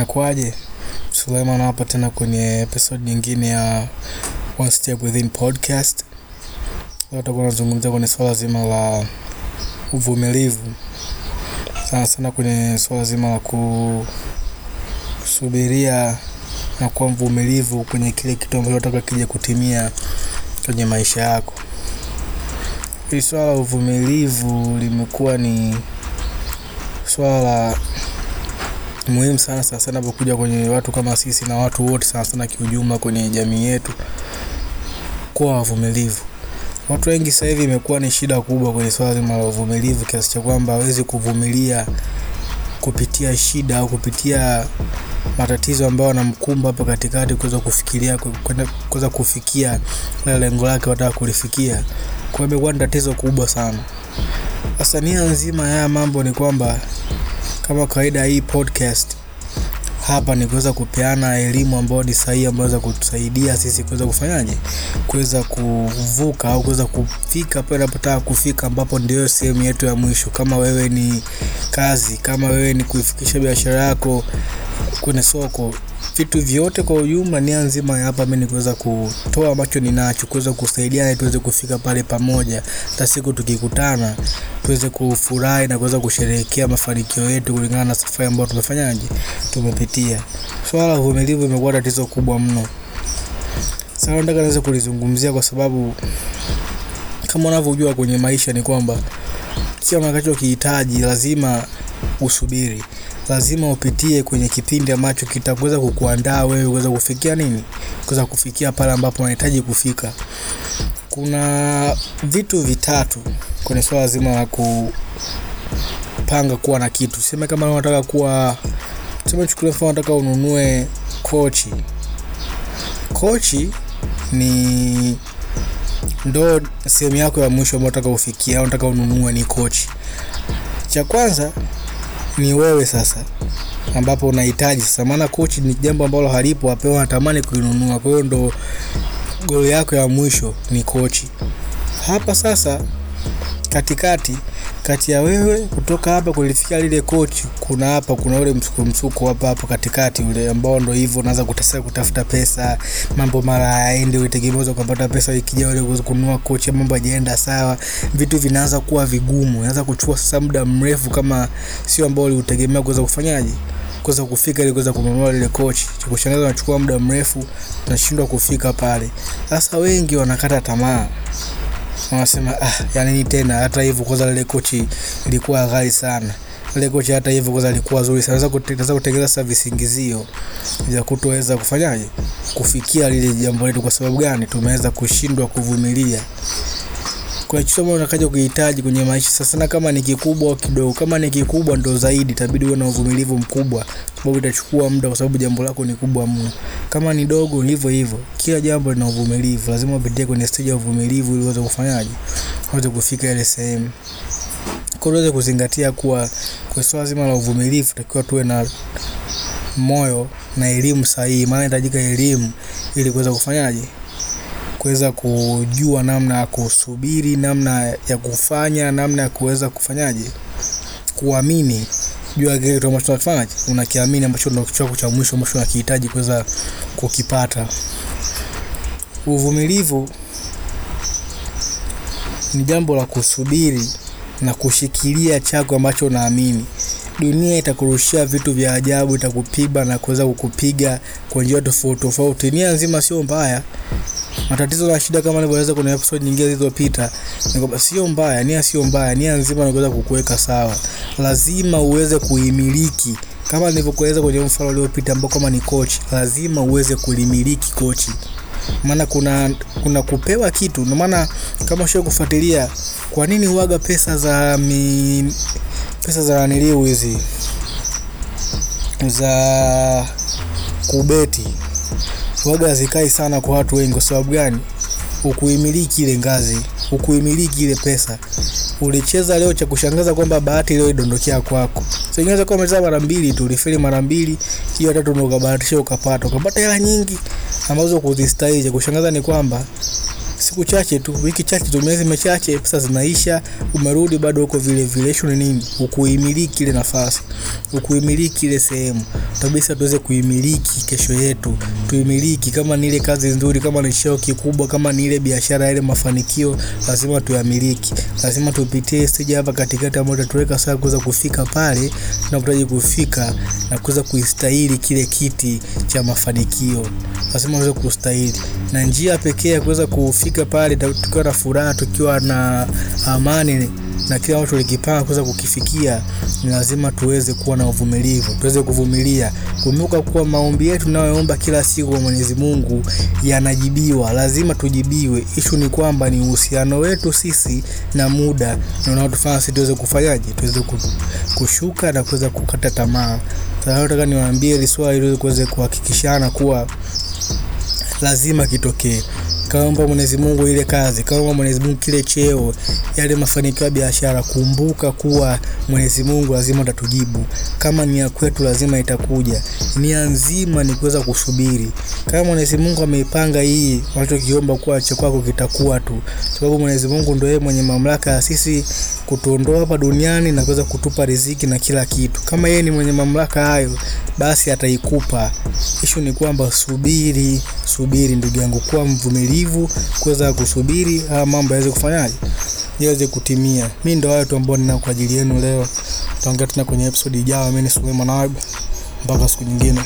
Inakuwaje? Suleiman hapa tena kwenye episode nyingine ya One Step Within podcast. Leo tutakuwa kwenye swala zima la uvumilivu, sana sana kwenye swala zima la kusubiria na kuwa mvumilivu kwenye kile kitu ambacho unataka kija kutimia kwenye maisha yako. Hili swala la uvumilivu limekuwa ni swala la muhimu sana sana sana inapokuja kwenye watu kama sisi na watu wote sana sana kiujumla kwenye jamii yetu, kuwa wavumilivu. Watu wengi sasa hivi imekuwa ni shida kubwa kwenye swala zima la uvumilivu, kiasi cha kwamba hawezi kuvumilia kupitia shida au kupitia matatizo ambayo wanamkumba hapa katikati, kuweza kufikiria kuweza kufikia lile lengo lake wataka kulifikia. Kwa hiyo imekuwa ni tatizo kubwa sana. Sasa nia nzima ya mambo ni kwamba kama kawaida hii podcast hapa ni kuweza kupeana elimu ambayo ni sahihi ambayo inaweza kutusaidia sisi kuweza kufanyaje, kuweza kuvuka au kuweza kufika pale unapotaka kufika, ambapo ndio sehemu yetu ya mwisho. Kama wewe ni kazi, kama wewe ni kuifikisha biashara yako kwenye soko, vitu vyote kwa ujumla, nia nzima hapa. Mi ni kutoa ambacho ninacho, kuweza kusaidiana tuweze kufika pale pamoja, hata siku tukikutana tuweze kufurahi na kuweza kusherehekea mafanikio yetu kulingana na safari ambayo tumefanyaje, tumepitia. Swala la uvumilivu imekuwa tatizo kubwa mno. Sasa nataka niweze kulizungumzia kwa sababu kama unavyojua kwenye maisha ni kwamba kila unachokihitaji lazima usubiri, lazima upitie kwenye kipindi ambacho kitakuweza kukuandaa wewe kuweza kufikia nini, kuweza kufikia pale ambapo unahitaji kufika. Kuna vitu vitatu kwenye swala zima la kupanga kuwa na kitu. Sema kama unataka kuwa, tuseme chukulia mfano, unataka ununue kochi. Kochi ni ndo sehemu yako ya mwisho ambayo unataka ufikia au unataka ununue ni kochi. Cha kwanza ni wewe sasa, ambapo unahitaji sasa, maana kochi ni jambo ambalo halipo wapewa, natamani kulinunua. Kwa hiyo ndo goli yako ya mwisho ni kochi. Hapa sasa katikati kati ya wewe kutoka hapa kulifikia lile kochi, kuna hapa kuna ule msuko msuko hapa hapo katikati ule ambao ndo hivyo unaanza kutesa kutafuta pesa, mambo mara yaende, utegemeza kupata pesa, ikija ile uweze kununua kochi, mambo hajaenda sawa, vitu vinaanza kuwa vigumu, inaanza kuchukua sasa muda mrefu, kama sio ambao uliutegemea kuweza kufanyaje kuweza kufika ili kuweza kununua lile kochi. Cha kushangaza, unachukua muda mrefu, unashindwa kufika pale. Sasa wengi wanakata tamaa wanasema ah, yani ni tena hata hivyo, kwanza lile kochi lilikuwa ghali sana, ile kocha hata hivyo kwanza alikuwa zuri sana. Naweza kutengeneza sasa visingizio vya kutoweza kufanyaje kufikia lile jambo letu. Kwa sababu gani? Tumeweza kushindwa kuvumilia kwa kitu ambacho unakaja kuhitaji kwenye maisha. Sasa sana, kama ni kikubwa au kidogo, kama ni kikubwa ndo zaidi, itabidi uwe na uvumilivu mkubwa, sababu itachukua muda, kwa sababu jambo lako ni kubwa mno. Kama ni dogo, hivyo hivyo, kila jambo lina uvumilivu, lazima upitie kwenye stage ya uvumilivu ili uweze kufanyaje, uweze kufika ile sehemu. Kwa hiyo uweze kuzingatia kuwa kwa swala zima la uvumilivu, takiwa tuwe na moyo na elimu sahihi, maana inahitajika elimu ili kuweza kufanyaje kuweza kujua namna ya kusubiri, namna ya kufanya, namna ya kuweza kufanyaje, kuamini juu kile kitu ambacho unafanyaje, unakiamini ambacho ndio kitu cha mwisho ambacho unakihitaji kuweza kukipata. Uvumilivu ni jambo la kusubiri na kushikilia chako ambacho unaamini. Dunia itakurushia vitu vya ajabu, itakupiba na kuweza kukupiga kwa njia tofauti tofauti. Nia nzima sio mbaya, na shida kama nilivyoweza kwenye episode nyingine zilizopita, ni kwamba sio mbaya, nia sio mbaya, nia nzima ni kuweza kukuweka sawa. Lazima uweze kuimiliki, kama nilivyokueleza kwenye mfano uliopita, ambao kama ni kochi, lazima uweze kulimiliki kochi, maana kuna kuna kupewa kitu. Ndio maana kama sio kufuatilia, kwa nini huaga pesa za mi, pesa za naniliu hizi za kubeti waga hazikai sana kwa watu wengi. Kwa sababu gani? Ukuimiliki ile ngazi, ukuimiliki ile pesa. Ulicheza leo, cha kushangaza kwamba bahati leo idondokea kwako. So inaweza kuwa umecheza mara mbili tu, ulifeli mara mbili, hiyo tatu ndio ukabahatisha ukapata, ukapata hela nyingi ambazo kuzistahili. Cha kushangaza ni kwamba siku chache tu, wiki chache tu, miezi michache, pesa zinaisha, umerudi bado uko vile vile. Issue ni nini? Ukuimiliki ile nafasi, ukuimiliki ile sehemu kabisa, tuweze kuimiliki kesho yetu, tuimiliki. Kama ni ile kazi nzuri, kama ni cheo kikubwa, kama ni ile biashara, ile mafanikio, lazima tuyamiliki, lazima tupitie stage hapa katikati ambayo tutaweka saa kuweza kufika pale tunapotaji kufika na kuweza kuistahili kile kiti cha mafanikio, lazima uweze kustahili, na njia pekee ya kuweza kufika pale tukiwa na furaha, tukiwa na amani na kila watu walikipanga kuweza kukifikia, ni lazima tuweze kuwa na uvumilivu, tuweze kuvumilia. Kumbuka kuwa maombi yetu tunayoomba kila siku kwa Mwenyezi Mungu yanajibiwa, lazima tujibiwe. Ishu ni kwamba ni uhusiano wetu sisi na muda na unaotufanya sisi tuweze kufanyaje, tuweze kushuka na kuweza kukata tamaa. Sasa nataka niwaambie hili swali ili kuweze kuhakikishana kuwa lazima kitokee. Kaomba Mwenyezi Mungu ile kazi, kaomba Mwenyezi Mungu kile cheo, yale mafanikio ya biashara. Kumbuka kuwa Mwenyezi Mungu lazima atatujibu. Kama ni ya kwetu, lazima itakuja. Nia nzima ni kuweza kusubiri. Kama Mwenyezi Mungu ameipanga hii, unachokiomba kuwa cha kwako kitakuwa tu, sababu Mwenyezi Mungu ndio yeye mwenye mamlaka ya sisi kutuondoa hapa duniani na kuweza kutupa riziki na kila kitu. Kama yeye ni mwenye mamlaka hayo, basi ataikupa. Ishu ni kwamba subiri, subiri ndugu yangu, kuwa mvumilivu, kuweza kusubiri haya mambo yaweze kufanyaje, yaweze kutimia. Mimi ndio hayo tu ambao nina kwa ajili yenu leo. Tutaongea tena kwenye episode ijayo. Mimi ni Suleiman Mwanawabu, mpaka siku nyingine.